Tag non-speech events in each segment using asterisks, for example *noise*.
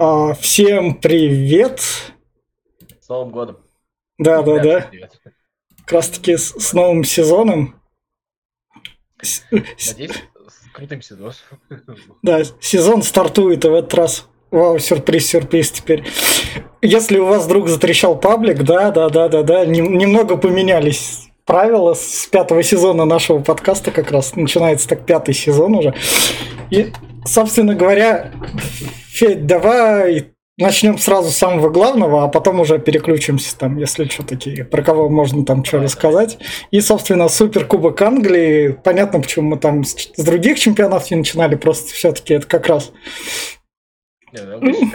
А, всем привет! С Новым годом. Да, да, да. привет. Как раз таки с, с новым сезоном. Надеюсь, с крутым сезоном. Да, сезон стартует и в этот раз. Вау, сюрприз, сюрприз теперь. Если у вас вдруг затрещал паблик, да, да, да, да, да, нем- немного поменялись правила с пятого сезона нашего подкаста как раз. Начинается так пятый сезон уже. И, собственно говоря, Федь, давай начнем сразу с самого главного, а потом уже переключимся там, если что такие, про кого можно там что рассказать. И, собственно, Суперкубок Англии. Понятно, почему мы там с, с других чемпионатов не начинали, просто все-таки это как раз Не, ну.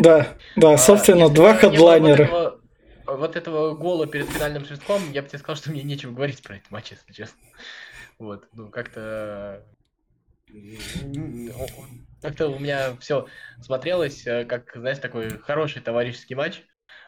Да, да, А, собственно, два хедлайнера. Вот этого, гола перед финальным свистком, я бы тебе сказал, что мне нечего говорить про этот матч, если честно. Вот, ну как-то... Как-то у меня все смотрелось, э, как, знаешь, такой хороший товарищеский матч.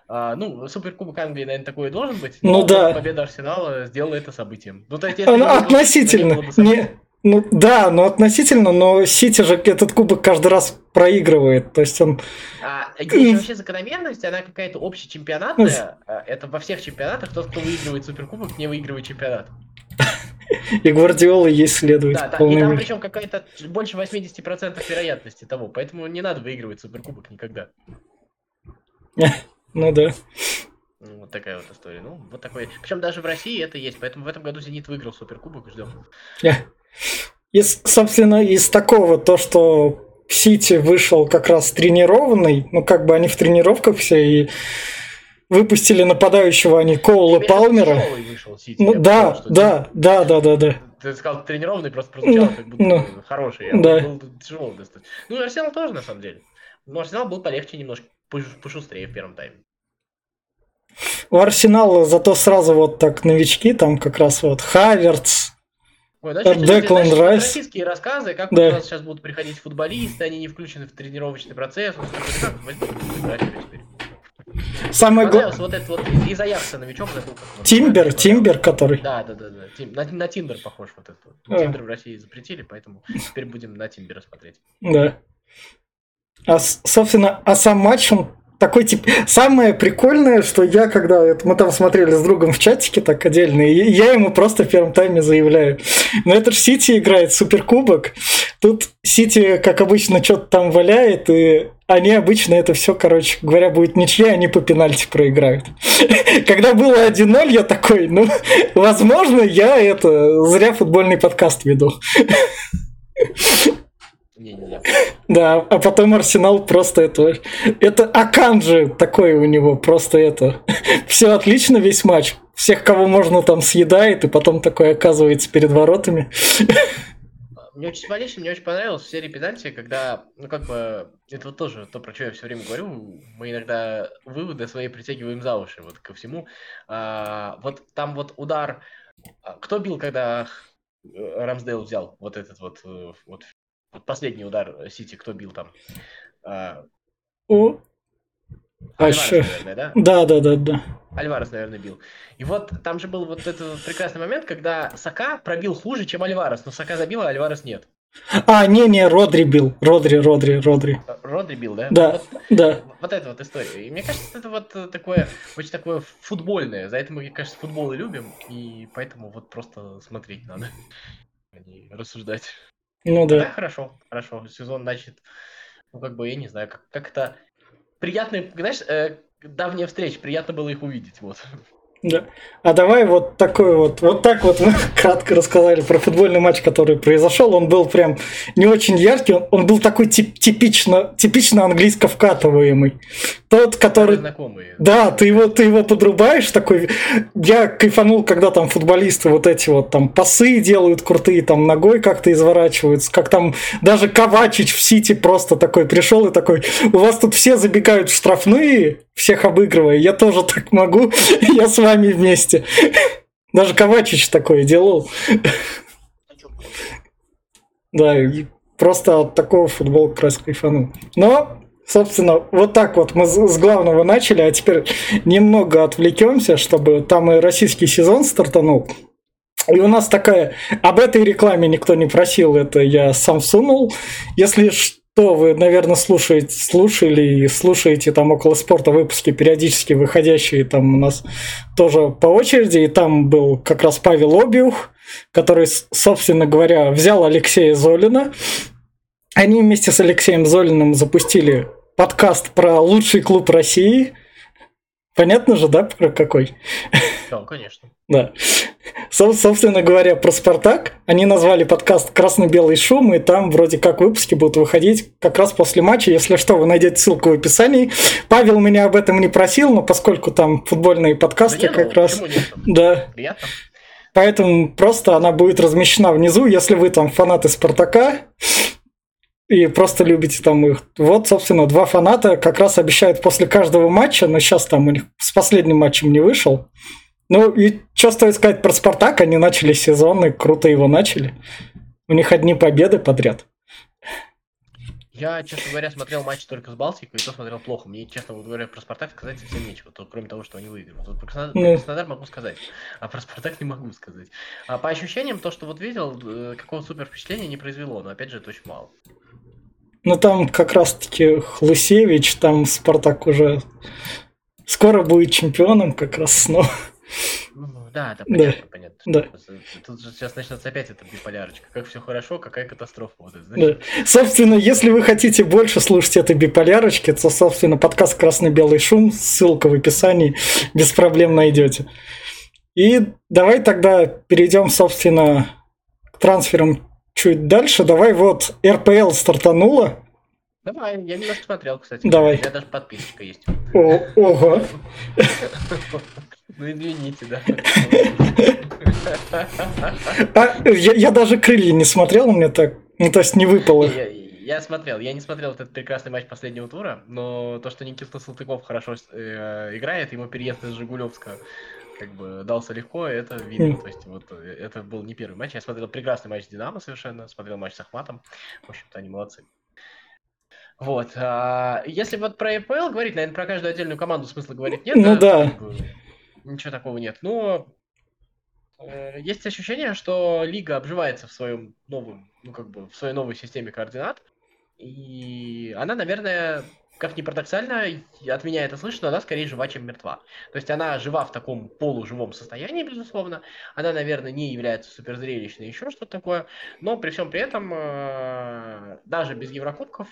А, ну, Суперкубок Англии, наверное, такой и должен быть. Ну да. Победа Арсенала сделала это событием. Ну, то есть, если не было- относительно. было бы события- Не, ну да, но относительно, но Сити же этот кубок каждый раз проигрывает. То есть он. А, есть вообще закономерность, она какая-то общечемпионатная. а, Это во всех чемпионатах тот, кто выигрывает суперкубок, не выигрывает чемпионат. *laughs* И Гвардиола ей следует Да, да, и там причем какая-то больше 80% вероятности того, поэтому не надо выигрывать суперкубок никогда. *laughs* Ну да. Ну, Вот такая вот история. Ну, вот такой. Причем даже в России это есть, поэтому в этом году Зенит выиграл суперкубок, ждем. И, с- собственно, из такого, то, что Сити вышел как раз тренированный, ну, как бы они в тренировках все, и выпустили нападающего они Коула Тебе Палмера. вышел Сити, Ну я да, что да, да, да, да, да. Ты сказал тренированный, просто прозвучало, Ну, как будто ну, хороший. А да. был тяжелый достаточно. Ну, и Арсенал тоже, на самом деле. Но Арсенал был полегче немножко, пош- пошустрее в первом тайме. У Арсенала зато сразу вот так новички, там как раз вот Хаверц, Ой, да, Деклан Райс. российские рассказы, как Да. у нас сейчас будут приходить футболисты, они не включены в тренировочный процесс. Самое главное... Вот этот вот из Аякса новичок. забыл, Тимбер. Тимбер, который. Да, да, да, да. Тим- на, на Тиндер похож вот этот. вот. А. Тиндер в России запретили, поэтому теперь будем на Тимбера смотреть. Да. А, собственно, а сам матч, он такой тип... Самое прикольное, что я, когда это, мы там смотрели с другом в чатике так отдельно, и я ему просто в первом тайме заявляю. Но это же Сити играет суперкубок. Тут Сити, как обычно, что-то там валяет, и они обычно это все, короче говоря, будет ничья, они по пенальти проиграют. *laughs* Когда было 1-0, я такой, ну, возможно, я это зря футбольный подкаст веду. *laughs* Да, а потом Арсенал просто это... Это Аканджи такой у него, просто это... *laughs* Все отлично весь матч. Всех, кого можно, там съедает, и потом такой оказывается перед воротами. *laughs* Мне очень символично, мне очень понравилось в серии пенальти, когда, ну как бы, это вот тоже то, про что я все время говорю, мы иногда выводы свои притягиваем за уши, вот ко всему. А, вот там вот удар, а, кто бил, когда э, Рамсдейл взял вот этот вот, э, вот, вот последний удар Сити, кто бил там? А, О, а Альварес, ещё- наверное, да? Да, да, да, да. Альварес, наверное, бил. И вот там же был вот этот прекрасный момент, когда Сака пробил хуже, чем Альварес, но Сака забил, а Альварес нет. А, не-не, Родри бил. Родри, Родри, Родри. Родри бил, да? Да, Вот да. Вот эта вот история. И мне кажется, это вот такое, очень такое футбольное. За это мы, мне кажется, футбол и любим, и поэтому вот просто смотреть надо, а не рассуждать. Ну Да, да. хорошо, хорошо. Сезон, значит, ну как бы, я не знаю, как, как это приятно, знаешь, э, давняя встреча, приятно было их увидеть, вот. Да. А давай вот такой вот, вот так вот мы *laughs* кратко рассказали про футбольный матч, который произошел. Он был прям не очень яркий, он, он был такой тип- типично, типично английско вкатываемый. Тот, который... знакомые. Да, ты его, ты его подрубаешь такой. Я кайфанул, когда там футболисты вот эти вот там пасы делают крутые, там ногой как-то изворачиваются, как там даже Ковачич в Сити просто такой пришел и такой, у вас тут все забегают в штрафные, всех обыгрывая, я тоже так могу, *laughs* я с вами вместе. *laughs* Даже Ковачич такое делал. Да, и просто от такого футбола как раз кайфанул. Но, собственно, вот так вот мы с главного начали, а теперь немного отвлекемся, чтобы там и российский сезон стартанул. И у нас такая, об этой рекламе никто не просил, это я сам сунул. Если что, вы, наверное, слушаете, слушали и слушаете там около спорта выпуски периодически выходящие там у нас тоже по очереди. И там был как раз Павел Обиух, который, собственно говоря, взял Алексея Золина. Они вместе с Алексеем Золиным запустили подкаст про лучший клуб России. Понятно же, да, про какой? Да, конечно. Да. Собственно говоря, про «Спартак» они назвали подкаст «Красно-белый шум», и там вроде как выпуски будут выходить как раз после матча. Если что, вы найдете ссылку в описании. Павел меня об этом не просил, но поскольку там футбольные подкасты да как ну, раз... Да. Приятно. Поэтому просто она будет размещена внизу, если вы там фанаты «Спартака», и просто любите там их. Вот, собственно, два фаната как раз обещают после каждого матча, но сейчас там у них с последним матчем не вышел. Ну, и что стоит сказать про Спартак, они начали сезон и круто его начали. У них одни победы подряд. Я, честно говоря, смотрел матч только с Балтикой, и то смотрел плохо. Мне, честно говоря, про Спартак сказать совсем нечего, то, кроме того, что они выиграли. Вот про Краснодар, ну. Краснодар могу сказать, а про Спартак не могу сказать. А по ощущениям, то, что вот видел, э, какого супер впечатления не произвело, но опять же, это очень мало. Ну там как раз-таки Хлусевич, там Спартак уже скоро будет чемпионом как раз снова. Ну, да, это понятно, да. понятно. Да. Тут же сейчас начнется опять эта биполярочка. Как все хорошо, какая катастрофа. Вот это, да. Собственно, если вы хотите больше слушать этой биполярочки, то, собственно, подкаст «Красно-белый шум», ссылка в описании, без проблем найдете. И давай тогда перейдем, собственно, к трансферам чуть дальше. Давай вот РПЛ стартанула. Давай, я немножко смотрел, кстати. Давай. У меня даже подписочка есть. О, ого. Ну извините, да. А, я, я даже крылья не смотрел, у меня так, ну то есть не выпало. Я, я смотрел, я не смотрел этот прекрасный матч последнего тура, но то, что Никита Салтыков хорошо э, играет, ему переезд из Жигулевска как бы дался легко, это *laughs* видно. То есть вот э, это был не первый матч. Я смотрел прекрасный матч с Динамо совершенно, смотрел матч с Ахматом. В общем-то, они молодцы. Вот. А, если вот про EPL говорить, наверное, про каждую отдельную команду смысла говорить нет. Ну да. да. Ничего такого нет. Но э, есть ощущение, что лига обживается в своем новом, ну как бы в своей новой системе координат. И она, наверное, как ни парадоксально, от меня это слышно, но она скорее жива, чем мертва. То есть она жива в таком полуживом состоянии, безусловно. Она, наверное, не является суперзрелищной, еще что-то такое. Но при всем при этом, э, даже без Еврокубков,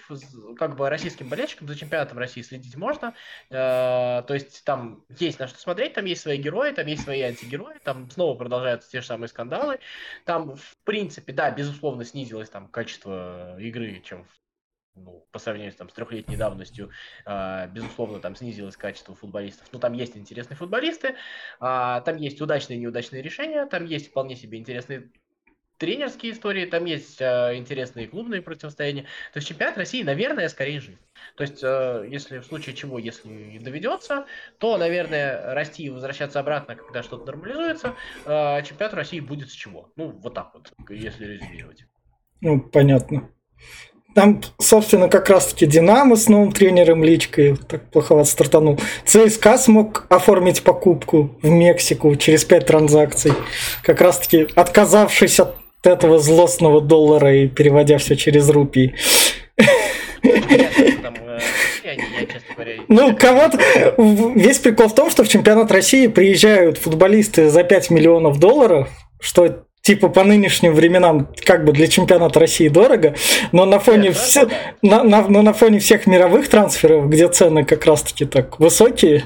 как бы российским болельщикам за чемпионатом России следить можно. Э, то есть там есть на что смотреть, там есть свои герои, там есть свои антигерои, там снова продолжаются те же самые скандалы. Там, в принципе, да, безусловно, снизилось там качество игры, чем ну, по сравнению там, с трехлетней давностью, э, безусловно, там снизилось качество футболистов. Но там есть интересные футболисты, э, там есть удачные и неудачные решения, там есть вполне себе интересные тренерские истории, там есть э, интересные клубные противостояния. То есть чемпионат России, наверное, скорее жив. То есть, э, если в случае чего, если доведется, то, наверное, расти и возвращаться обратно, когда что-то нормализуется, э, чемпионат России будет с чего. Ну, вот так вот, если резюмировать. Ну, понятно. Там, собственно, как раз-таки Динамо с новым тренером Личкой так плоховато стартанул. ЦСКА смог оформить покупку в Мексику через пять транзакций. Как раз-таки отказавшись от этого злостного доллара и переводя все через рупии. Ну, кого-то... Весь прикол в том, что в чемпионат России приезжают футболисты за 5 миллионов долларов, что типа по нынешним временам как бы для чемпионата России дорого, но на фоне, Нет, все, на, на, но на фоне всех мировых трансферов, где цены как раз-таки так высокие.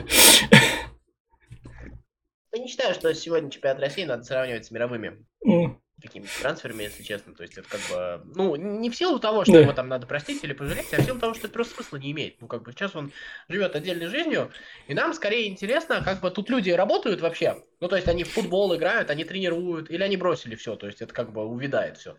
Я не считаю, что сегодня чемпионат России надо сравнивать с мировыми. Mm какими-то трансферами, если честно. То есть это как бы, ну, не в силу того, что да. его там надо простить или пожалеть, а в силу того, что это просто смысла не имеет. Ну, как бы сейчас он живет отдельной жизнью, и нам скорее интересно, как бы тут люди работают вообще. Ну, то есть они в футбол играют, они тренируют, или они бросили все, то есть это как бы увядает все.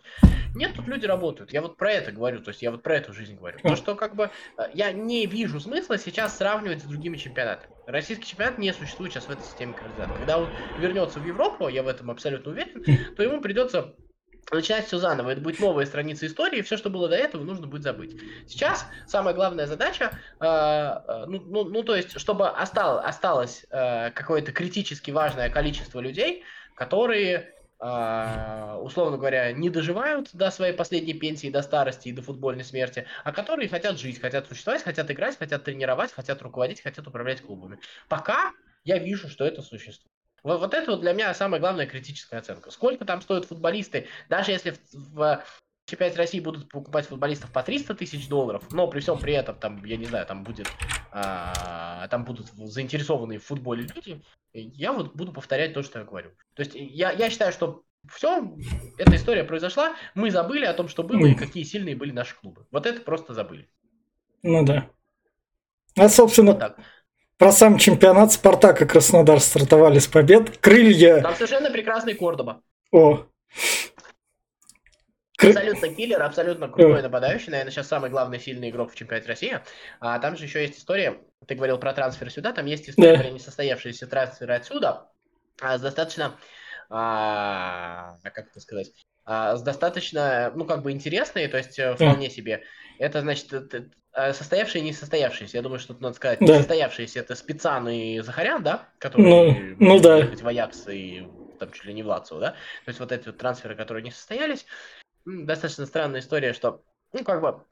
Нет, тут люди работают. Я вот про это говорю, то есть я вот про эту жизнь говорю. То, что как бы э, я не вижу смысла сейчас сравнивать с другими чемпионатами. Российский чемпионат не существует сейчас в этой системе координат. Когда он вернется в Европу, я в этом абсолютно уверен, то ему придется начинать все заново. Это будет новая страница истории, и все, что было до этого, нужно будет забыть. Сейчас самая главная задача, э, э, ну, ну, ну, то есть, чтобы осталось, осталось э, какое-то критически важное количество людей, которые а, условно говоря, не доживают до своей последней пенсии, до старости и до футбольной смерти, а которые хотят жить, хотят существовать, хотят играть, хотят тренировать, хотят руководить, хотят управлять клубами. Пока я вижу, что это существует. Вот, вот это вот для меня самая главная критическая оценка. Сколько там стоят футболисты, даже если в, в чемпионате России будут покупать футболистов по 300 тысяч долларов, но при всем при этом, там, я не знаю, там будет, а, там будут заинтересованные в футболе люди, я вот буду повторять то, что я говорю. То есть я, я считаю, что все, эта история произошла, мы забыли о том, что было и какие сильные были наши клубы. Вот это просто забыли. Ну да. А, собственно, вот про сам чемпионат Спартак и Краснодар стартовали с побед. Крылья... Там совершенно прекрасный Кордоба. О, Абсолютно киллер, абсолютно крутой нападающий, наверное, сейчас самый главный сильный игрок в чемпионате России. А там же еще есть история, ты говорил про трансфер сюда, там есть история да. про несостоявшиеся трансферы отсюда, а, с достаточно, а, как это сказать, а, с достаточно, ну, как бы интересные, то есть э, вполне себе. Это, значит, э, состоявшиеся и несостоявшиеся. Я думаю, что тут надо сказать, да. несостоявшиеся это Спицан и Захарян, да? Которые ну, ну да. в Аякс и там чуть ли не в Лацо, да? То есть вот эти вот трансферы, которые не состоялись достаточно странная история, что, ну, как бы,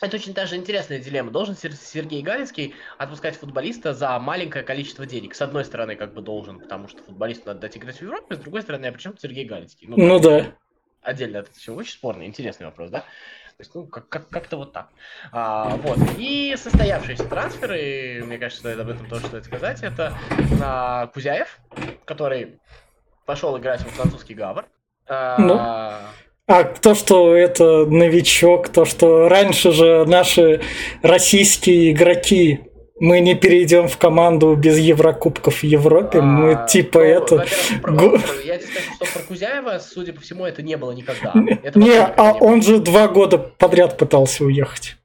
это очень даже интересная дилемма. Должен Сергей Галицкий отпускать футболиста за маленькое количество денег? С одной стороны, как бы должен, потому что футболисту надо дать играть в Европе, с другой стороны, а при чем Сергей Галицкий? Ну, ну да. Отдельно это все очень спорный, интересный вопрос, да? Есть, ну, как- как- как-то вот так. А, вот. И состоявшиеся трансферы, мне кажется, стоит об этом тоже стоит сказать, это а, Кузяев, который пошел играть во французский Гавр. А, ну. А то, что это новичок, то, что раньше же наши российские игроки мы не перейдем в команду без Еврокубков в Европе. А, мы типа ну, это. Я тебе скажу, что про Кузяева, судя по всему, это не было никогда. Это не, а он же два года подряд пытался уехать.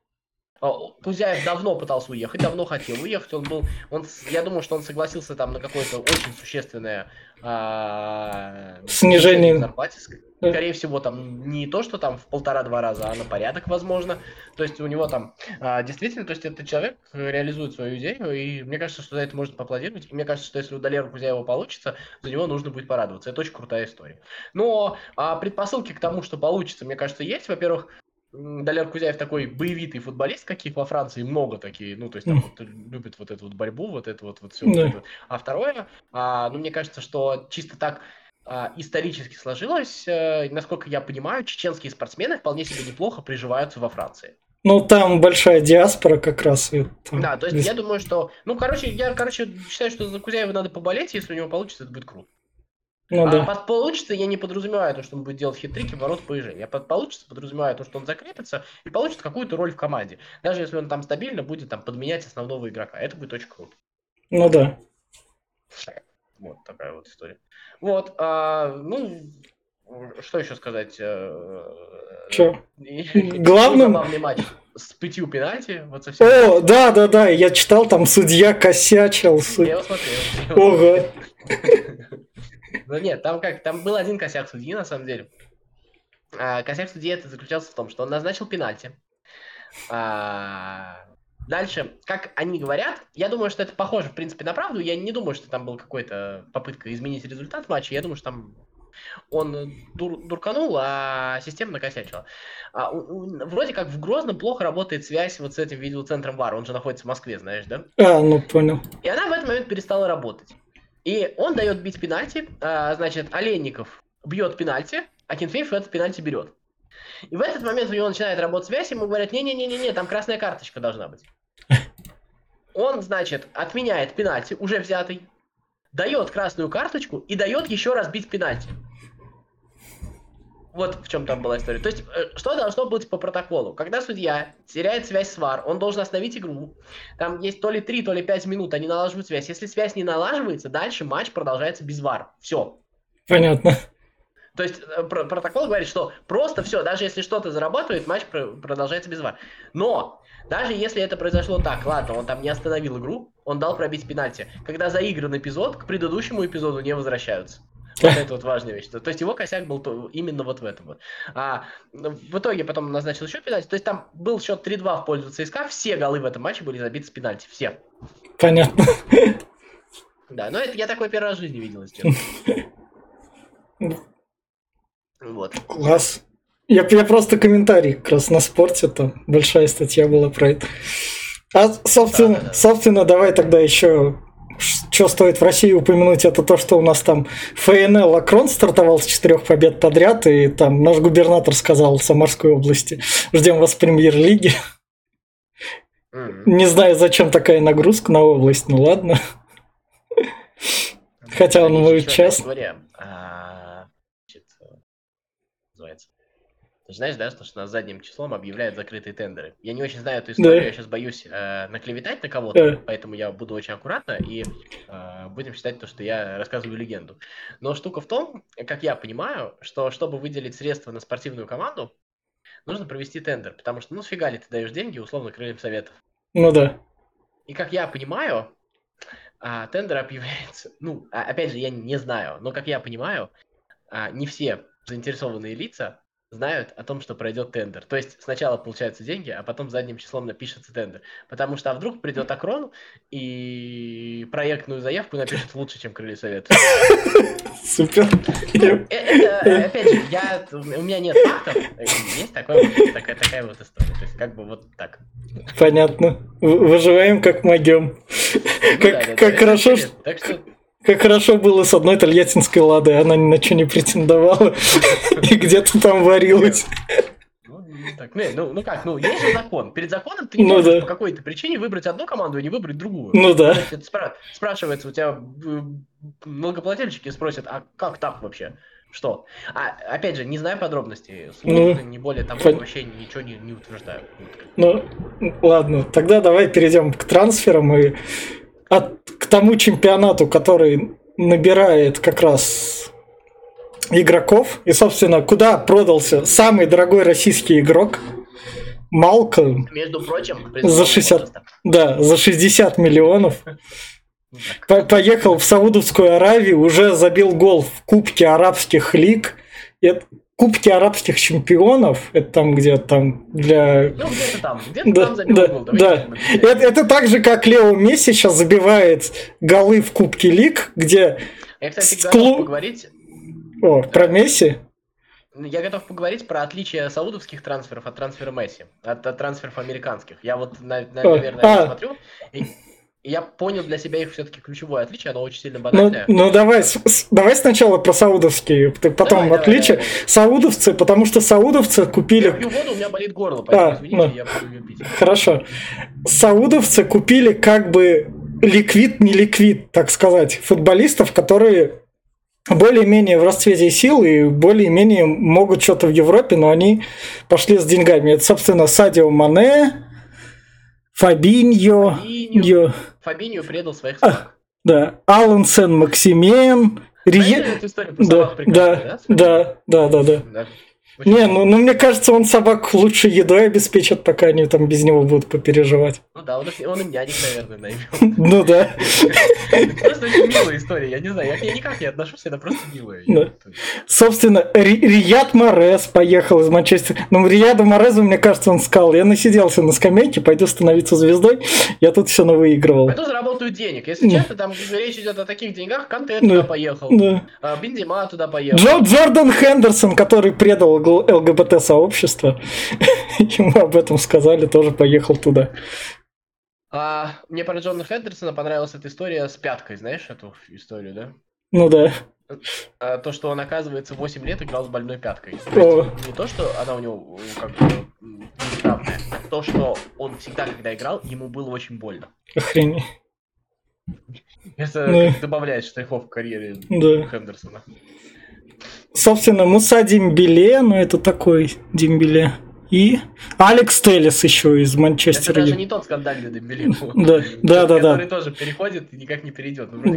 А, Кузяев давно пытался уехать, давно хотел уехать. Он был, он, я думаю, что он согласился там на какое-то очень существенное а, снижение зарплаты. Скорее всего, там не то, что там в полтора-два раза, а на порядок, возможно. То есть у него там а, действительно, то есть этот человек реализует свою идею, и мне кажется, что за это можно поаплодировать. И мне кажется, что если у Далера Кузяева получится, за него нужно будет порадоваться. Это очень крутая история. Но а, предпосылки к тому, что получится, мне кажется, есть. Во-первых, Далер Кузяев такой боевитый футболист, каких во Франции много такие, ну, то есть там вот, любит вот эту вот борьбу, вот это вот, вот все. Да. Вот это. А второе, а, ну, мне кажется, что чисто так а, исторически сложилось, а, насколько я понимаю, чеченские спортсмены вполне себе неплохо приживаются во Франции. Ну, там большая диаспора как раз. И там... Да, то есть я думаю, что... Ну, короче, я, короче, считаю, что за Кузяева надо поболеть, если у него получится, это будет круто. Ну, а да. под получится я не подразумеваю то, что он будет делать хитрики ворот ПЖ. Я под получится подразумеваю то, что он закрепится и получит какую-то роль в команде. Даже если он там стабильно будет там подменять основного игрока. Это будет очень круто. Ну да. Вот такая вот история. Вот, а, ну, что еще сказать? Э, Че? *laughs* Главным... Главный матч с пятью пенальти. Вот совсем О, да, да, да, я читал, там судья косячил. Суд... Я его смотрел. Ого. *laughs* Ну нет, там как, там был один косяк судьи, на самом деле. А, косяк судьи это заключался в том, что он назначил пенальти. А, дальше, как они говорят, я думаю, что это похоже, в принципе, на правду. Я не думаю, что там была какая-то попытка изменить результат матча. Я думаю, что там он дур, дурканул, а система накосячила. А, у, у, вроде как в Грозном плохо работает связь вот с этим видеоцентром ВАР. Он же находится в Москве, знаешь, да? А, ну понял. И она в этот момент перестала работать. И он дает бить пенальти, а, значит, Олейников бьет пенальти, а Кенфеев этот пенальти берет. И в этот момент у него начинает работать связь, ему говорят, не-не-не-не, там красная карточка должна быть. *laughs* Он, значит, отменяет пенальти, уже взятый, дает красную карточку и дает еще раз бить пенальти. Вот в чем там была история. То есть, э, что должно быть по протоколу? Когда судья теряет связь с ВАР, он должен остановить игру. Там есть то ли 3, то ли 5 минут, они налаживают связь. Если связь не налаживается, дальше матч продолжается без ВАР. Все. Понятно. То есть э, протокол говорит, что просто все, даже если что-то зарабатывает, матч продолжается без ВАР. Но даже если это произошло так, ладно, он там не остановил игру, он дал пробить пенальти. Когда заигран эпизод, к предыдущему эпизоду не возвращаются. Вот *laughs* это вот важная вещь. То есть его косяк был именно вот в этом вот. А в итоге потом назначил еще пенальти. То есть там был счет 3-2 в пользу ЦСКА. Все голы в этом матче были забиты с пенальти. Все. Понятно. Да, но это я такой первый раз в жизни видел, если Вот. Класс. Я, я просто комментарий как раз на спорте, там большая статья была про это. А, собственно, Да, да, да. собственно давай тогда еще что стоит в России упомянуть, это то, что у нас там ФНЛ Акрон стартовал с четырех побед подряд, и там наш губернатор сказал Самарской области, ждем вас в премьер-лиге. Не знаю, зачем такая нагрузка на область, ну ладно. Хотя он мой час. история, а, значит, э, называется. Ты же знаешь, да, что, что на задним числом объявляют закрытые тендеры. Я не очень знаю эту историю, Да. я сейчас боюсь э, наклеветать на кого-то, Да. поэтому я буду очень аккуратно и э, будем считать то, что я рассказываю легенду. Но штука в том, как я понимаю, что чтобы выделить средства на спортивную команду, нужно провести тендер, потому что, ну, сфига ли ты даешь деньги, условно, крыльям советов. Ну да. И как я понимаю, а, тендер объявляется, ну, а, опять же, я не знаю, но как я понимаю, а, не все заинтересованные лица знают о том, что пройдет тендер. То есть сначала получаются деньги, а потом задним числом напишется тендер. Потому что а вдруг придет Акрон и проектную заявку напишет лучше, чем Крылья Совета. Супер. Э, Это, опять же, я, у меня нет фактов, есть такое, такая, такая вот история. То есть как бы вот так. Понятно. Выживаем как могем. Ну Как, да, да, да, как это хорошо, что- Так что как хорошо было с одной тольяттинской ладой, она ни на что не претендовала и где-то там варилась. Ну, ну, так, ну, ну, ну как, ну, есть же закон. Перед законом ты не Ну можешь да. по какой-то причине выбрать одну команду и не выбрать другую. Ну да. То есть это спра- спрашивается, у тебя э, налогоплательщики спросят, а как так вообще? Что? А, опять же, не знаю подробностей. Слушай, не более того, пон- вообще ничего не, не утверждаю. Ну, ладно, тогда давай перейдем к трансферам и от, к тому чемпионату, который набирает как раз игроков. И, собственно, куда продался самый дорогой российский игрок Малкольм. Между прочим, За призывного 60. возраста. Да, за 60 миллионов. По- поехал в Саудовскую Аравию, уже забил гол в Кубке арабских лиг. Это- Кубки арабских чемпионов, это там, где там для Ну, где-то там, где-то Да, там забил да, да. Это, это так же, как Лео Месси сейчас забивает голы в Кубке Лиг, где... Я, кстати, готов клу- поговорить О, про Месси? Я готов поговорить про отличие саудовских трансферов от трансфера Месси, от, от трансферов американских. Я вот, на- на- наверное, а. смотрю, и, и я понял для себя их все-таки ключевое отличие, оно очень сильно Ну, банальное. ну давай, с- давай сначала про саудовские, потом Давай, давай, отличие. давай, Саудовцы, потому что саудовцы Я купили... пью воду, у меня болит горло, поэтому А, извините, ну. я буду ее пить. Хорошо. Саудовцы купили как бы ликвид, не ликвид, так сказать, футболистов, которые более-менее в расцвете сил и более-менее могут что-то в Европе, но они пошли с деньгами. Это, собственно, Садио Мане, Фабиньо, Фабиньо. Фабиньо предал своих А, собак. да, Алан Сен Максимен, Знаете Рие... Да, да, да, да, да, да. Очень Не, ну, ну мне кажется, он собак лучше едой обеспечит, пока они там без него будут попереживать. Ну да, он, он им нянек, наверное, наймет. *laughs* Ну да. Просто очень милая история, я не знаю, я никак не отношусь, она просто милая. Собственно, Ри- Рияд Морес поехал из Манчестера. Ну, Рияда Мореза, мне кажется, он сказал, я насиделся на скамейке, пойду становиться звездой, я тут все навыигрывал. Пойду заработаю денег. Если честно, там речь идет о таких деньгах, Канте Да. туда поехал, а, Бензима туда поехал. Джо Джордан Хендерсон, который предал ЛГБТ-сообщество, *laughs* ему об этом сказали, тоже поехал туда. А, мне про Джона Хендерсона понравилась эта история с пяткой, знаешь эту историю, да? Ну да. А, то, что он, оказывается, 8 лет играл с больной пяткой. То есть, не то, что она у него э, как бы неисправная, а то, что он всегда, когда играл, ему было очень больно. Охренеть. Это Ну. как добавляет штрихов в карьере Да. Хендерсона. Собственно, Муса Дембеле, ну это такой Дембеле. И Алекс Телес еще из Это Манчестера. даже не тот скандальный Дембеле. *laughs* Да, да, да. Который тоже переходит и никак не перейдет. Ну,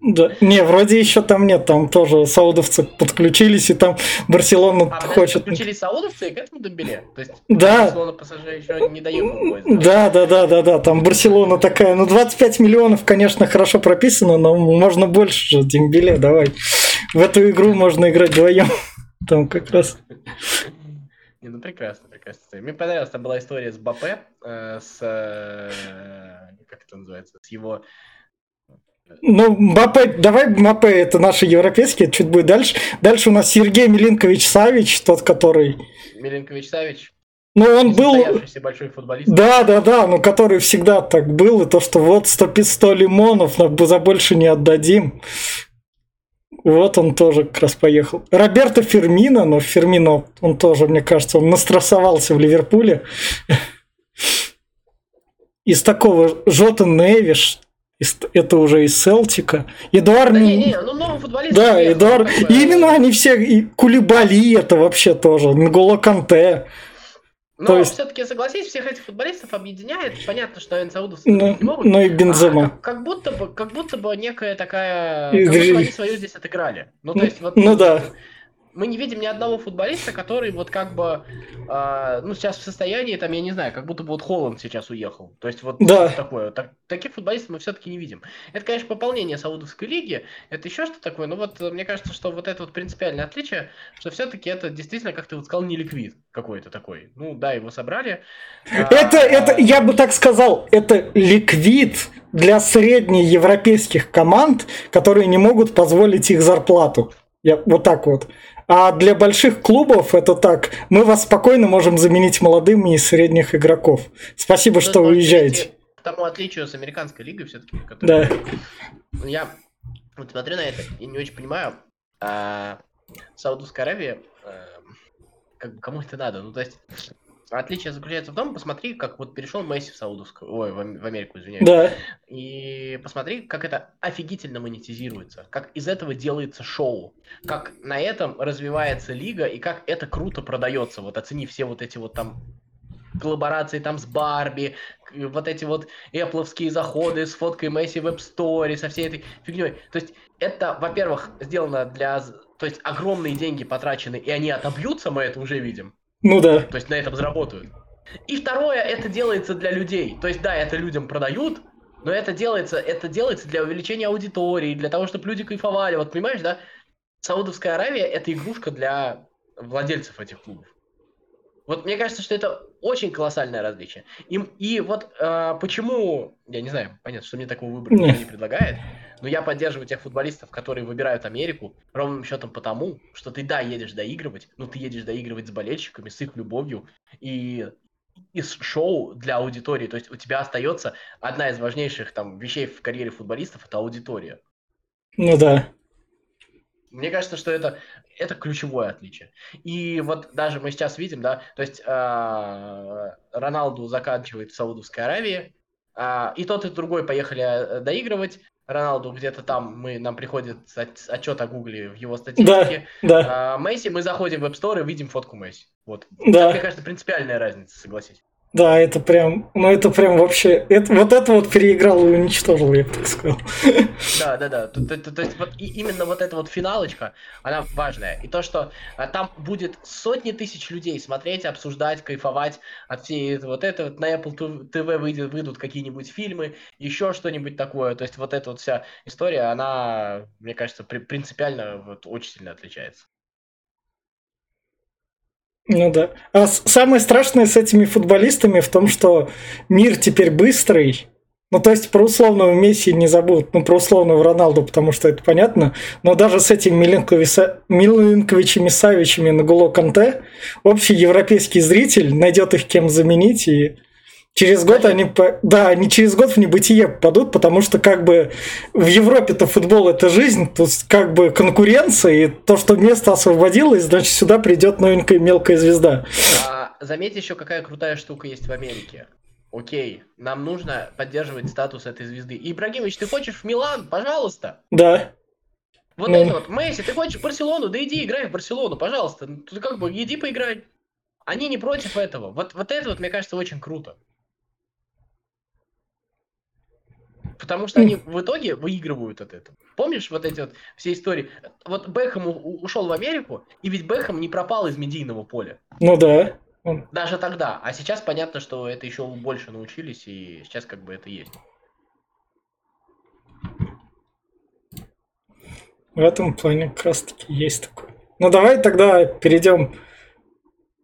Да. не, вроде еще там нет, там тоже саудовцы подключились, и там Барселона А, хочет. подключились саудовцы и к этому Дембеле? То есть, Да. Барселона ПСЖ еще не поезд, Да, да, да, да, да, там Барселона такая, ну 25 миллионов, конечно, хорошо прописано, но можно больше же, Дембеле, давай. В эту игру можно играть вдвоем. Там как раз. Не, ну прекрасно, прекрасно. Мне понравилась там была история с Бапе, э, с... э, как это называется? С его... Ну, Мбаппе, давай Мбаппе, это наши европейские, чуть будет дальше. Дальше у нас Сергей Милинкович Савич, тот, который... Милинкович Савич. Ну, он был... большой футболист. Да, да, да, ну, который всегда так был, и то, что вот 100, 100 лимонов, за больше не отдадим. Вот он тоже как раз поехал. Роберто Фермино, но Фермино, он тоже, мне кажется, он настрессовался в Ливерпуле. Из такого Жота Невиш, это уже из Селтика. Эдуард... Да, не, не, ну новый футболист. Да, Эдуард... Бы... И именно они все, и Кулибали это вообще тоже, Нголо Канте. Но То есть... все-таки согласись, всех этих футболистов объединяет. Понятно, что саудовцы ну, не могут. Ну и Бензема. А, как, как, будто бы, как будто бы некая такая. Как будто они свою здесь отыграли. Ну, то есть, вот, ну да мы не видим ни одного футболиста, который вот как бы, э, ну, сейчас в состоянии, там, я не знаю, как будто бы вот Холланд сейчас уехал. То есть вот да. такое. Так, таких футболистов мы все-таки не видим. Это, конечно, пополнение Саудовской лиги, это еще что такое, но вот мне кажется, что вот это вот принципиальное отличие, что все-таки это действительно, как ты вот сказал, не ликвид какой-то такой. Ну, да, его собрали. Это, а, это, я бы так сказал, это ликвид для среднеевропейских команд, которые не могут позволить их зарплату. Я вот так вот. А для больших клубов это так. Мы вас спокойно можем заменить молодыми и средних игроков. Спасибо, ну, что уезжаете. К тому отличию с американской лигой все-таки. Которая... Да. Я вот смотрю на это и не очень понимаю. А, Саудовская Аравия, а, как бы кому это надо? Ну, то есть, Отличие заключается в том, посмотри, как вот перешел Месси в Саудовскую, ой, в, Америку, извиняюсь. Да. И посмотри, как это офигительно монетизируется, как из этого делается шоу, как на этом развивается лига и как это круто продается. Вот оцени все вот эти вот там коллаборации там с Барби, вот эти вот эпловские заходы с фоткой Месси в App Store, со всей этой фигней. То есть это, во-первых, сделано для... То есть огромные деньги потрачены, и они отобьются, мы это уже видим. Ну да. То есть на этом заработают. И второе, это делается для людей. То есть да, это людям продают, но это делается, это делается для увеличения аудитории, для того, чтобы люди кайфовали. Вот понимаешь, да? Саудовская Аравия это игрушка для владельцев этих клубов. Вот мне кажется, что это очень колоссальное различие. И, и вот э, почему, я не знаю, понятно, что мне такого выбора никто не предлагает, но я поддерживаю тех футболистов, которые выбирают Америку, ровным счетом потому, что ты, да, едешь доигрывать, но ты едешь доигрывать с болельщиками, с их любовью и из шоу для аудитории. То есть у тебя остается одна из важнейших там вещей в карьере футболистов это аудитория. Ну да. Мне кажется, что это, это ключевое отличие. И вот даже мы сейчас видим, да, то есть э, Роналду заканчивает в Саудовской Аравии, э, и тот, и другой поехали э, доигрывать. Роналду где-то там мы, нам приходит отчет о Гугле в его статистике. Да, да. А, Месси, мы заходим в App Store и видим фотку Месси. Вот. Да. Это, мне кажется, принципиальная разница, согласись. Да, это прям, ну это прям вообще, это, вот это вот переиграл и уничтожил, я бы так сказал. Да, да, да. То, то, то, то есть вот и, именно вот эта вот финалочка, она важная. И то, что а, там будет сотни тысяч людей смотреть, обсуждать, кайфовать от всей вот это вот на Apple TV выйдет, выйдут какие-нибудь фильмы, еще что-нибудь такое. То есть вот эта вот вся история, она, мне кажется, при, принципиально вот очень сильно отличается. Ну да. А самое страшное с этими футболистами в том, что мир теперь быстрый. Ну, то есть про условного Месси не забудут, ну, про условного Роналду, потому что это понятно. Но даже с этими Миленковичами, Савичами на Гуло Канте общий европейский зритель найдет их кем заменить и Через год они, да, они через год в небытие попадут, потому что как бы в Европе-то футбол это жизнь, есть как бы конкуренция, и то, что место освободилось, значит сюда придет новенькая мелкая звезда. А, заметь еще, какая крутая штука есть в Америке. Окей, нам нужно поддерживать статус этой звезды. Ибрагимович, ты хочешь в Милан? Пожалуйста. Да. Вот ну... это вот, Месси, ты хочешь в Барселону? Да иди играй в Барселону, пожалуйста. Ты как бы иди поиграй. Они не против этого. Вот, вот это вот, мне кажется, очень круто. Потому что они в итоге выигрывают от этого. Помнишь вот эти вот все истории? Вот Бэхэм ушел в Америку, и ведь Бэхэм не пропал из медийного поля. Ну да. Даже тогда. А сейчас понятно, что это еще больше научились, и сейчас как бы это есть. В этом плане как раз таки есть такое. Ну давай тогда перейдем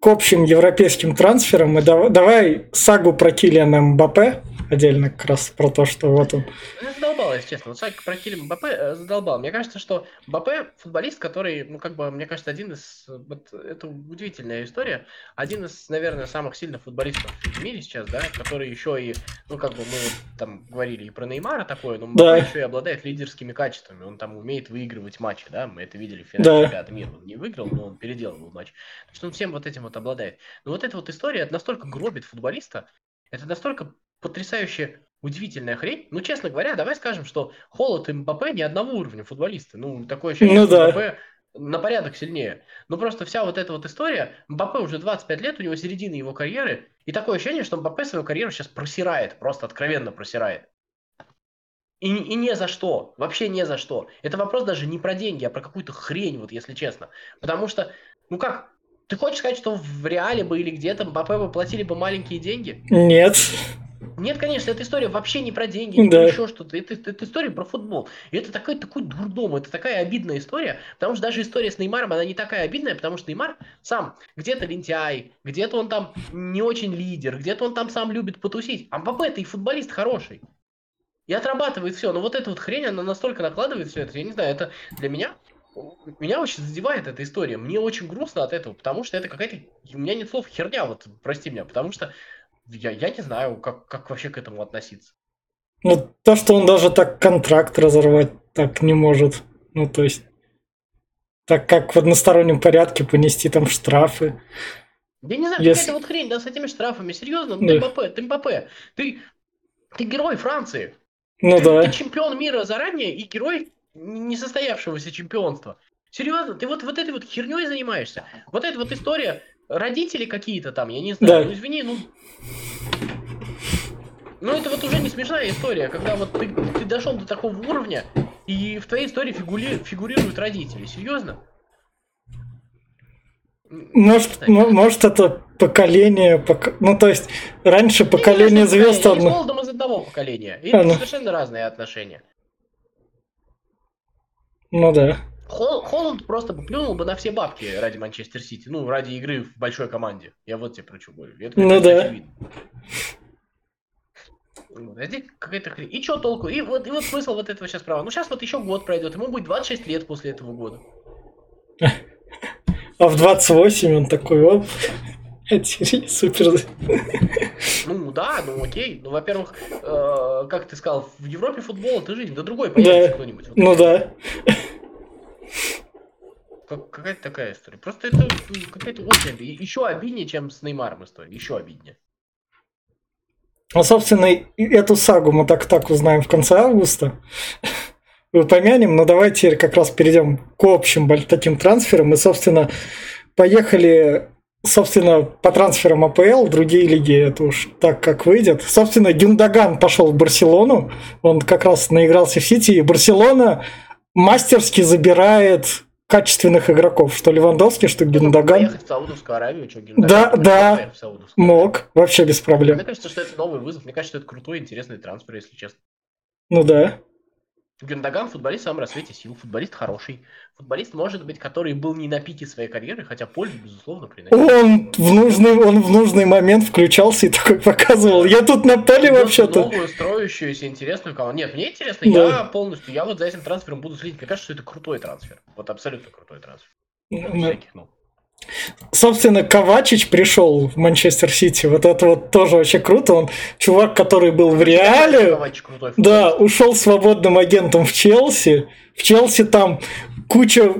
к общим европейским трансферам. И давай, давай сагу про Килиана Мбаппе отдельно как раз про то, что вот он. Ну, задолбал, если честно. Вот Сак про Килима Мбаппе э, задолбал. Мне кажется, что Мбаппе футболист, который, ну, как бы, мне кажется, один из... Вот это удивительная история. Один из, наверное, самых сильных футболистов в мире сейчас, да, который еще и, ну, как бы, мы вот там говорили и про Неймара такое, но да. еще и обладает лидерскими качествами. Он там умеет выигрывать матчи, да, мы это видели в финале да. чемпионата мира. Он не выиграл, но он переделывал матч. То есть он всем вот этим вот обладает. Но вот эта вот история, это настолько гробит футболиста, это настолько потрясающе удивительная хрень. Ну, честно говоря, давай скажем, что Холод и МБП не одного уровня футболиста. Ну, такое ощущение, ну, да. МБП на порядок сильнее. Ну, просто вся вот эта вот история, МБП уже 25 лет, у него середина его карьеры, и такое ощущение, что МБП свою карьеру сейчас просирает, просто откровенно просирает. И, и не за что, вообще не за что. Это вопрос даже не про деньги, а про какую-то хрень, вот если честно. Потому что, ну как, ты хочешь сказать, что в реале бы или где-то Мбаппе бы платили бы маленькие деньги? Нет. Нет, конечно, эта история вообще не про деньги, не да. еще что-то. Это, это, это история про футбол. И это такой, такой дурдом, это такая обидная история, потому что даже история с Неймаром, она не такая обидная, потому что Неймар сам где-то лентяй, где-то он там не очень лидер, где-то он там сам любит потусить. А Мбаппе это и футболист хороший. И отрабатывает все. Но вот эта вот хрень, она настолько накладывает все это. Я не знаю, это для меня меня очень задевает эта история. Мне очень грустно от этого, потому что это какая-то... У меня нет слов херня, вот прости меня, потому что я, я не знаю, как, как вообще к этому относиться. Ну, то, что он даже так контракт разорвать так не может. Ну, то есть, так как в одностороннем порядке понести там штрафы. Я не знаю, Если... какая-то вот хрень, да, с этими штрафами. Серьезно, ну, ты МБП, ты МБП. Ты, ты герой Франции. Ну ты, да. Ты чемпион мира заранее и герой несостоявшегося чемпионства. Серьезно, ты вот, вот этой вот херней занимаешься. Вот эта вот история, родители какие-то там, я не знаю, да. ну извини, ну ну, это вот уже не смешная история, когда вот ты, ты дошел до такого уровня, и в твоей истории фигури, фигурируют родители. Серьезно? Может, может это поколение, пок... ну то есть раньше поколение звезд одно. Я молодым из одного поколения. И а, ну. совершенно разные отношения. Ну да. Хол Холланд просто бы плюнул бы на все бабки ради Манчестер Сити. Ну, ради игры в большой команде. Я вот тебе про что говорю. Это, ну да. Очевидно. А здесь какая-то хрень. И что толку? И вот, и вот смысл вот этого сейчас права. Ну, сейчас вот еще год пройдет, ему будет 26 лет после этого года. *laughs* А в 28 он такой, оп, *laughs* супер. Ну да, ну окей. Ну, во-первых, э, как ты сказал, в Европе футбол это жизнь, да другой появится да. кто-нибудь. Ну да. Какая-то такая история. Просто это какая-то очень еще обиднее, чем с Неймаром история. Еще обиднее. Ну, собственно, эту сагу мы так так узнаем в конце августа. *laughs* Помянем, но давайте как раз перейдем к общим таким трансферам. И, собственно, поехали собственно, по трансферам АПЛ, другие лиги, это уж так как выйдет. Собственно, Гюндаган пошел в Барселону, он как раз наигрался в Сити, и Барселона мастерски забирает качественных игроков, что Левандовский, что Гюндаган. Поехать в Саудовскую Аравию, что Да, да, мог, вообще без проблем. Мне кажется, что это новый вызов, мне кажется, что это крутой, интересный трансфер, если честно. Ну да. Гюндаган футболист в самом рассвете сил, футболист хороший. Футболист, может быть, который был не на пике своей карьеры, хотя пользу, безусловно, приносил. Он в нужный, он в нужный момент включался и такой показывал. Я тут на поле вообще-то. Новую, строящуюся, интересную команду. Нет, мне интересно, да. я полностью, я вот за этим трансфером буду следить. Мне кажется, что это крутой трансфер. Вот абсолютно крутой трансфер. Ну, всяких, ну. Собственно, Ковачич пришел в Манчестер Сити. Вот это вот тоже вообще круто. Он чувак, который был в Реале. Да, ушел свободным агентом в Челси. В Челси там куча,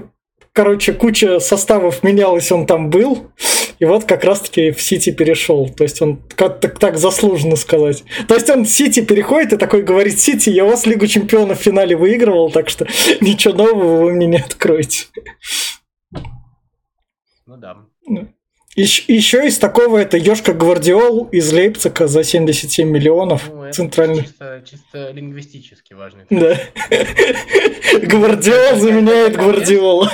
короче, куча составов менялась, он там был. И вот как раз-таки в Сити перешел. То есть он как так, так заслуженно сказать. То есть он в Сити переходит и такой говорит, Сити, я вас Лигу Чемпионов в финале выигрывал, так что ничего нового вы мне не откроете. Ну да. Еще, еще из такого это Ёшка Гвардиол из Лейпцига за 77 миллионов. Ну, центральный. Чисто, чисто лингвистически важный. Да. *laughs* Гвардиол заменяет Гвардиола.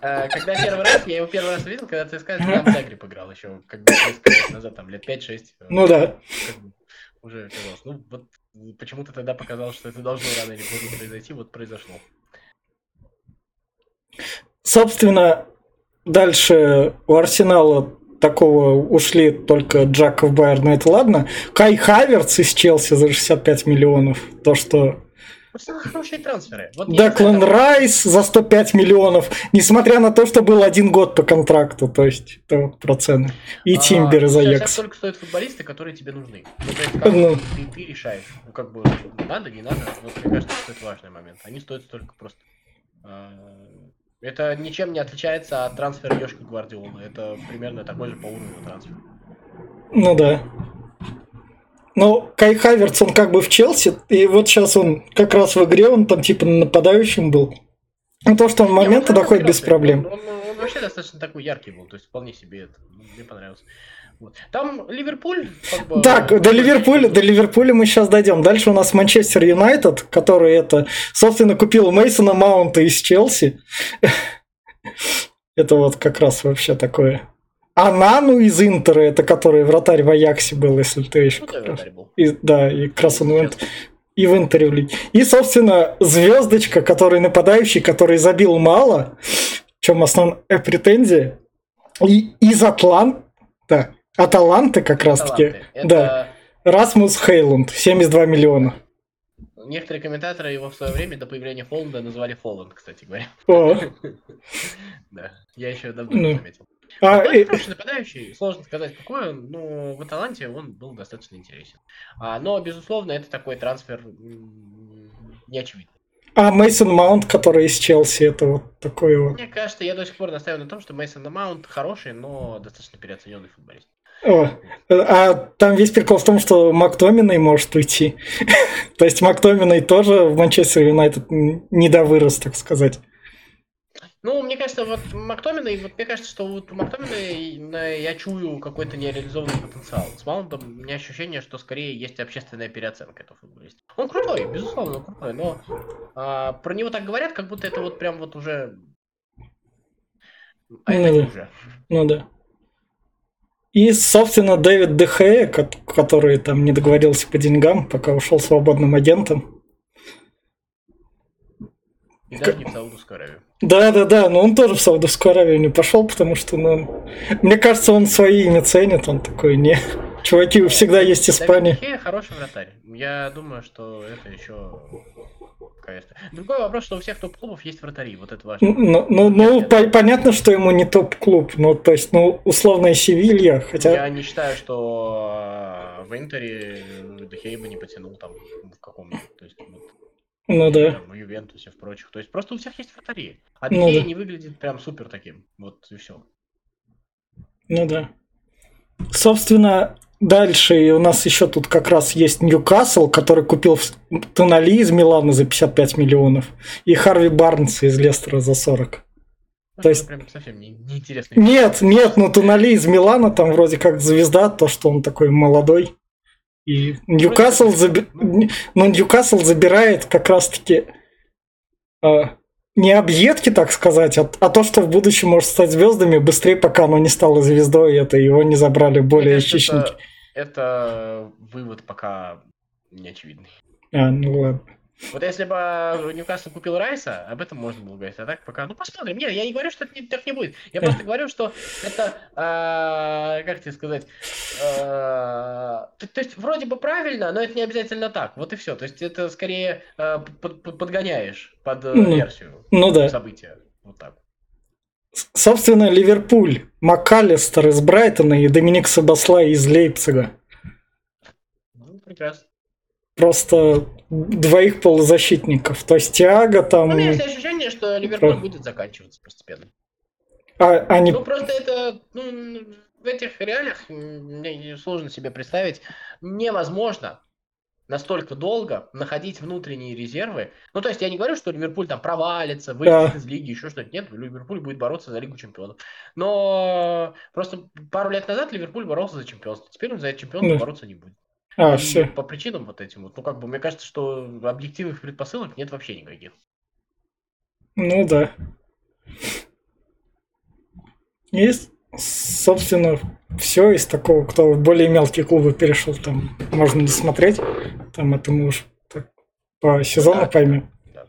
Когда первый раз, я его первый раз увидел, когда ЦСКА в Загреб играл еще, как бы лет назад, там, лет 5-6. Ну да. Уже казалось. Ну, вот почему-то тогда показалось, что это должно рано или поздно произойти, вот произошло. Собственно, Дальше у Арсенала такого ушли только Джаков Байер, но это ладно. Кай Хаверц из Челси за 65 миллионов. То, что хорошие трансферы. Вот Деклан Райс за 105 миллионов, несмотря на то, что был один год по контракту, то есть это вот про цены. И а, Тимбер из Аякса. только стоят футболисты, которые тебе нужны. Ну, то есть, как ну, ты, ты решаешь, ну, как бы, надо, не надо, вот мне кажется, что это важный момент. Они стоят столько просто. А, это ничем не отличается от трансфера Йошка Гвардиола. Это примерно такой же по уровню трансфер. Ну да. Но Кай Хаверц, он как бы в Челси, и вот сейчас он как раз в игре, он там типа нападающим был. Ну, то, что он моменты доходит без проблем. Он, он, он вообще достаточно такой яркий был, то есть вполне себе это, мне понравилось. Там Ливерпуль. Как бы, *laughs* так, до Ливерпуля, до Ливерпуля мы сейчас дойдем. Дальше у нас Манчестер Юнайтед, который это, собственно, купил Мейсона Маунта из Челси. *laughs* Это вот как раз вообще такое а Нану из Интера, это который вратарь в Аяксе был, если ты еще... Ну, и, да, и как раз он в Интер... и в Интере. И, собственно, звездочка, который нападающий, который забил мало, в чем основная претензия, и из Атланта, Аталанты как раз-таки, это... да, Расмус Хейлунд, 72 миллиона. Некоторые комментаторы его в свое время до появления Фоланда называли Фоланд, кстати говоря. О. *laughs* Да, я еще давно не ну. заметил. А, ну, и... хороший нападающий, сложно сказать какой он, но в Аталанте он был достаточно интересен. А, но, безусловно, это такой трансфер неочевидный. А Мейсон Маунт, который из Челси, это вот такой вот. Мне кажется, я до сих пор настаиваю на том, что Мейсон Маунт хороший, но достаточно переоцененный футболист. О, а там весь прикол в том, что Мактоминой может уйти. *laughs* То есть Мактоминой тоже в Манчестер Юнайтед не довырос, так сказать. Ну, мне кажется, вот Мактоминой, вот мне кажется, что вот у Мактоминой я чую какой-то нереализованный потенциал. С Маунтом у меня ощущение, что скорее есть общественная переоценка этого футболиста. Он крутой, безусловно, он крутой, но а, про него так говорят, как будто это вот прям вот уже... А это ну, уже. Ну да. И, собственно, Дэвид Дехея, который там не договорился по деньгам, пока ушел свободным агентом. И даже не в Саудовскую Аравию. Да, да, да, но он тоже в Саудовскую Аравию не пошел, потому что, ну, мне кажется, он свои имя ценит, он такой, не, чуваки, всегда есть Испания. Давид хороший вратарь. Я думаю, что это еще Другой вопрос, что у всех топ-клубов есть вратари, вот это важно. Ну, ну, ну по- понятно, что ему не топ-клуб, ну, то есть, ну, условная Севилья, хотя... Я не считаю, что в Интере Дехей бы не потянул там в каком-то, то есть, вот, ну да. Там, в Ювентусе, в прочих. То есть просто у всех есть вратари. А ну, да. не выглядит прям супер таким. Вот и все. Ну да. Собственно, дальше у нас еще тут как раз есть Ньюкасл, который купил Тонали из Милана за 55 миллионов и Харви Барнса из Лестера за 40. Ну, то есть... Прям совсем не, неинтересно. Нет, нет, ну Тонали из Милана там вроде как звезда, то, что он такой молодой. И Ньюкасл, заби... ну, Ньюкасл забирает как раз-таки э, не объедки, так сказать, а, а то, что в будущем может стать звездами быстрее, пока оно не стало звездой, это его не забрали более хищники. Это, это вывод пока не очевидный. А, ну ладно. Вот если бы Ньюкасл купил Райса, об этом можно было говорить. А так пока, ну посмотрим. Нет, я не говорю, что это не, так не будет. Я просто *laughs* говорю, что это, а, как тебе сказать, а, то, то есть вроде бы правильно, но это не обязательно так. Вот и все. То есть это скорее а, под, под, подгоняешь под ну, версию ну, да. события. Вот так. Собственно, Ливерпуль, МакАлистер из Брайтона и Доминик Сабаслай из Лейпцига. Ну, прекрасно просто двоих полузащитников. То есть Тиаго там... Ну, у меня есть ощущение, что Ливерпуль будет заканчиваться постепенно. А, они... Ну, просто это... Ну, в этих реалиях мне сложно себе представить. Невозможно настолько долго находить внутренние резервы. Ну, то есть я не говорю, что Ливерпуль там провалится, выйдет да. из лиги, еще что-то. Нет, Ливерпуль будет бороться за Лигу чемпионов. Но просто пару лет назад Ливерпуль боролся за чемпионство. Теперь он за чемпионство да. бороться не будет. А, все. По причинам вот этим вот. Ну, как бы, мне кажется, что объективных предпосылок нет вообще никаких. Ну да. Есть, собственно, все из такого, кто в более мелкие клубы перешел, там можно не смотреть. Там это мы уж так, по сезону да, поймем. Да.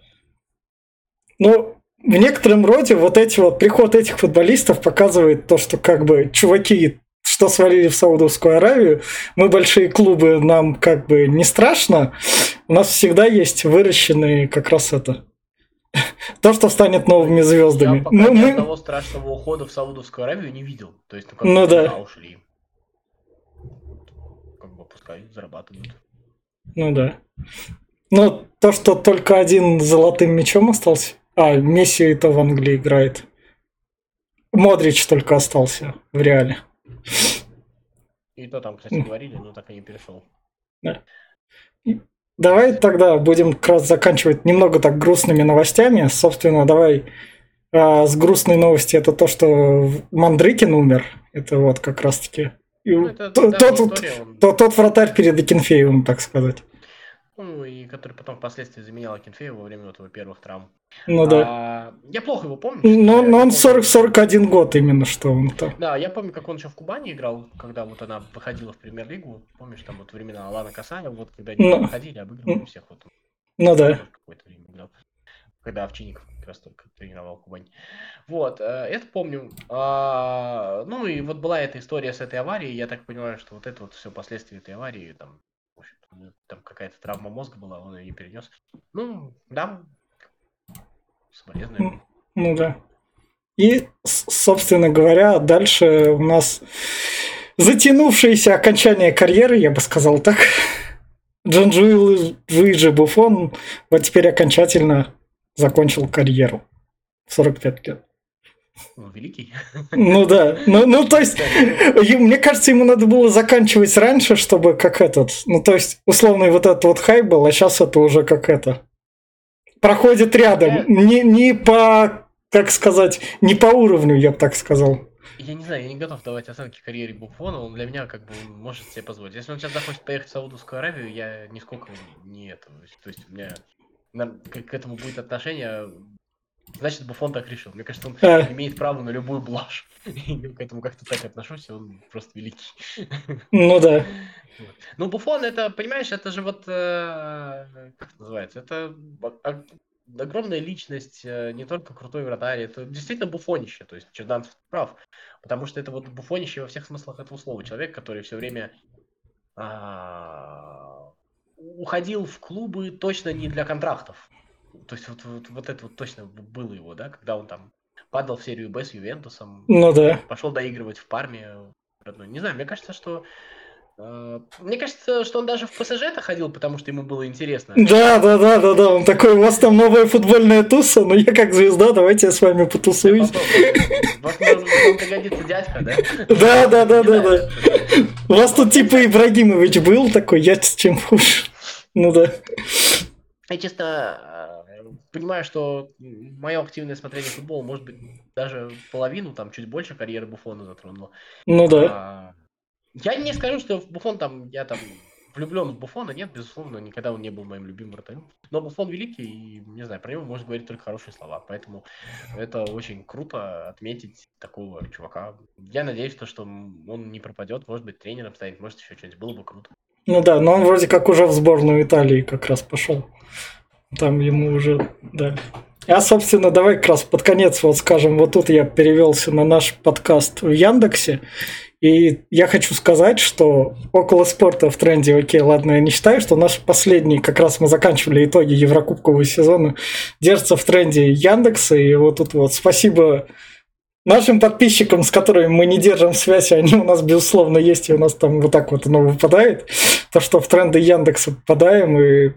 Ну, в некотором роде вот эти вот приход этих футболистов показывает то, что как бы чуваки что свалили в Саудовскую Аравию. Мы большие клубы, нам как бы не страшно. У нас всегда есть выращенные как раз это *laughs* то, что станет новыми звездами. Я пока ну, ни мы... одного страшного ухода в Саудовскую Аравию не видел. То есть, ну, как Ну да. ушли. Как бы пускай зарабатывают. Ну да. Ну, то, что только один золотым мячом остался. А, Месси это в Англии играет. Модрич только остался в реале. И то там, кстати, говорили, но так и не перешел. Давай тогда будем как раз заканчивать немного так грустными новостями. Собственно, давай а, с грустной новости это то, что Мандрыкин умер. Это вот как раз таки. Ну, тот, тот, тот, тот вратарь перед Акинфеевым, так сказать. Ну, и который потом впоследствии заменял Акинфеева во время вот его первых травм. Ну да. А, я плохо его помню. Но, говоря. но Я он помню- 40-41 год именно, что он там. Да, я помню, как он еще в Кубани играл, когда вот она выходила в премьер-лигу. Помнишь, там вот времена Алана Касаня, вот когда они Ну. выходили, обыгрывали Ну. всех. Вот Ну да. какое-то время играл. Когда Овчинников как раз только тренировал Кубань. Вот, э, это помню. А, ну и вот была эта история с этой аварией. Я так понимаю, что вот это вот все последствия этой аварии, там, ну, там какая-то травма мозга была, он ее не перенес. Ну, да, соболезную. Ну да. И, собственно говоря, дальше у нас затянувшееся окончание карьеры, я бы сказал так. Джанжуил Луиджи Буфон вот теперь окончательно закончил карьеру. в 45 лет. Ну, великий. Ну да. Ну, ну то есть, мне кажется, ему надо было заканчивать раньше, чтобы как этот... Ну, то есть, условный вот этот вот хайп был, а сейчас это уже как это... Проходит рядом. Не, не по, как сказать, не по уровню, я бы так сказал. Я не знаю, я не готов давать оценки карьере Буфона, он для меня как бы может себе позволить. Если он сейчас захочет поехать в Саудовскую Аравию, я нисколько не это. То есть у меня к этому будет отношение. Значит, Буфон так решил. Мне кажется, он А. имеет право на любую блажь. *laughs* Я к этому как-то так отношусь, и он просто великий. Ну да. Вот. Ну, Буфон, это, понимаешь, это же вот, э, как это называется, это огромная личность, э, не только крутой вратарь, это действительно буфонище, то есть Черданцев прав, потому что это вот буфонище во всех смыслах этого слова, человек, который все время а, уходил в клубы точно не для контрактов, то есть вот, вот, вот это вот точно было его, да, когда он там падал в серию Б с Ювентусом, Ну да. пошел доигрывать в Парме. Не знаю, мне кажется, что... э, мне кажется, что он даже в ПСЖ-то ходил, потому что ему было интересно. Да, да, да, да, да. Он такой, у вас там новая футбольная туса, но я как звезда, давайте я с вами потусуюсь. Возможно, вам пригодится дядька, да? Да, да, да, да, да. У вас тут типа Ибрагимович был такой, я с чем хуже. Ну да. Я честно э, понимаю, что мое активное смотрение футбола, может быть, даже половину, там, чуть больше карьеры Буфона затронуло. Ну да. А, Я не скажу, что Буфон там, я там влюблен в Буфона, нет, безусловно, никогда он не был моим любимым вратарем. Но Буфон великий, и, не знаю, про него можно говорить только хорошие слова. Поэтому это очень круто отметить такого чувака. Я надеюсь, то, что он не пропадет, может быть, тренером станет, может, еще что-нибудь было бы круто. Ну да, но он вроде как уже в сборную Италии как раз пошел. Там ему уже дали. А, собственно, давай как раз под конец вот скажем, вот тут я перевелся на наш подкаст в Яндексе, и я хочу сказать, что около спорта в тренде, окей, ладно, я не считаю, что наш последний, как раз мы заканчивали итоги Еврокубкового сезона, держится в тренде Яндекса, и вот тут вот спасибо нашим подписчикам, с которыми мы не держим связь, они у нас, безусловно, есть, и у нас там вот так вот оно выпадает. То, что в тренды Яндекса попадаем, и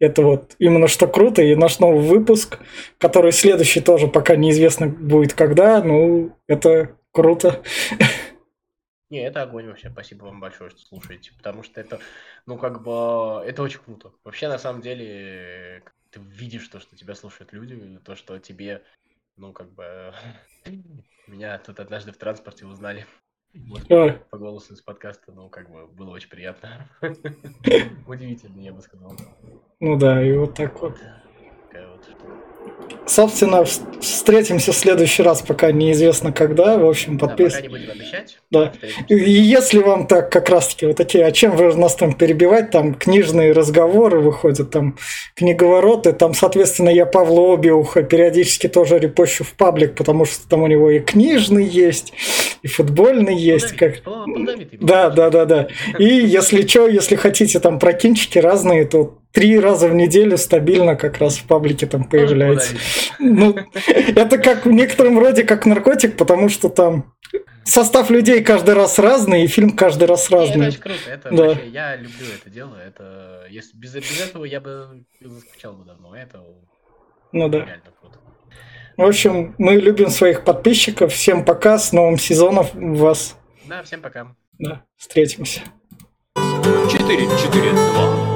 это вот именно что круто. И наш новый выпуск, который следующий тоже пока неизвестно будет когда, ну, это круто. Не, это огонь вообще. Спасибо вам большое, что слушаете. Потому что это, ну, как бы, это очень круто. Вообще, на самом деле, ты видишь то, что тебя слушают люди, то, что тебе, ну, как бы, *laughs* меня тут однажды в транспорте узнали. Вот, по голосу из подкаста, ну, как бы, было очень приятно. *laughs* Удивительно, я бы сказал. Ну да, и вот так вот. Такая вот штука. Собственно, встретимся в следующий раз, пока неизвестно когда. В общем, подписывайтесь. Да, пока не будем обещать. Да. И если вам так как раз-таки вот такие, а чем вы нас там перебивать, там книжные разговоры выходят, там книговороты, там, соответственно, я Павла Обиуха периодически тоже репощу в паблик, потому что там у него и книжный есть, и футбольный есть. Как... Да, да, да, да. И если что, если хотите там про кинчики разные, то три раза в неделю стабильно как раз в паблике там появляется. Ну, это как в некотором роде как наркотик, потому что там состав людей каждый раз разный, и фильм каждый раз разный. Это очень круто, это да. вообще, я люблю это дело, это, если без, без этого я бы заскучал бы давно, это ну, да. реально круто. В общем, мы любим своих подписчиков, всем пока, с новым сезоном вас. Да, всем пока. Да, встретимся. 4-4-2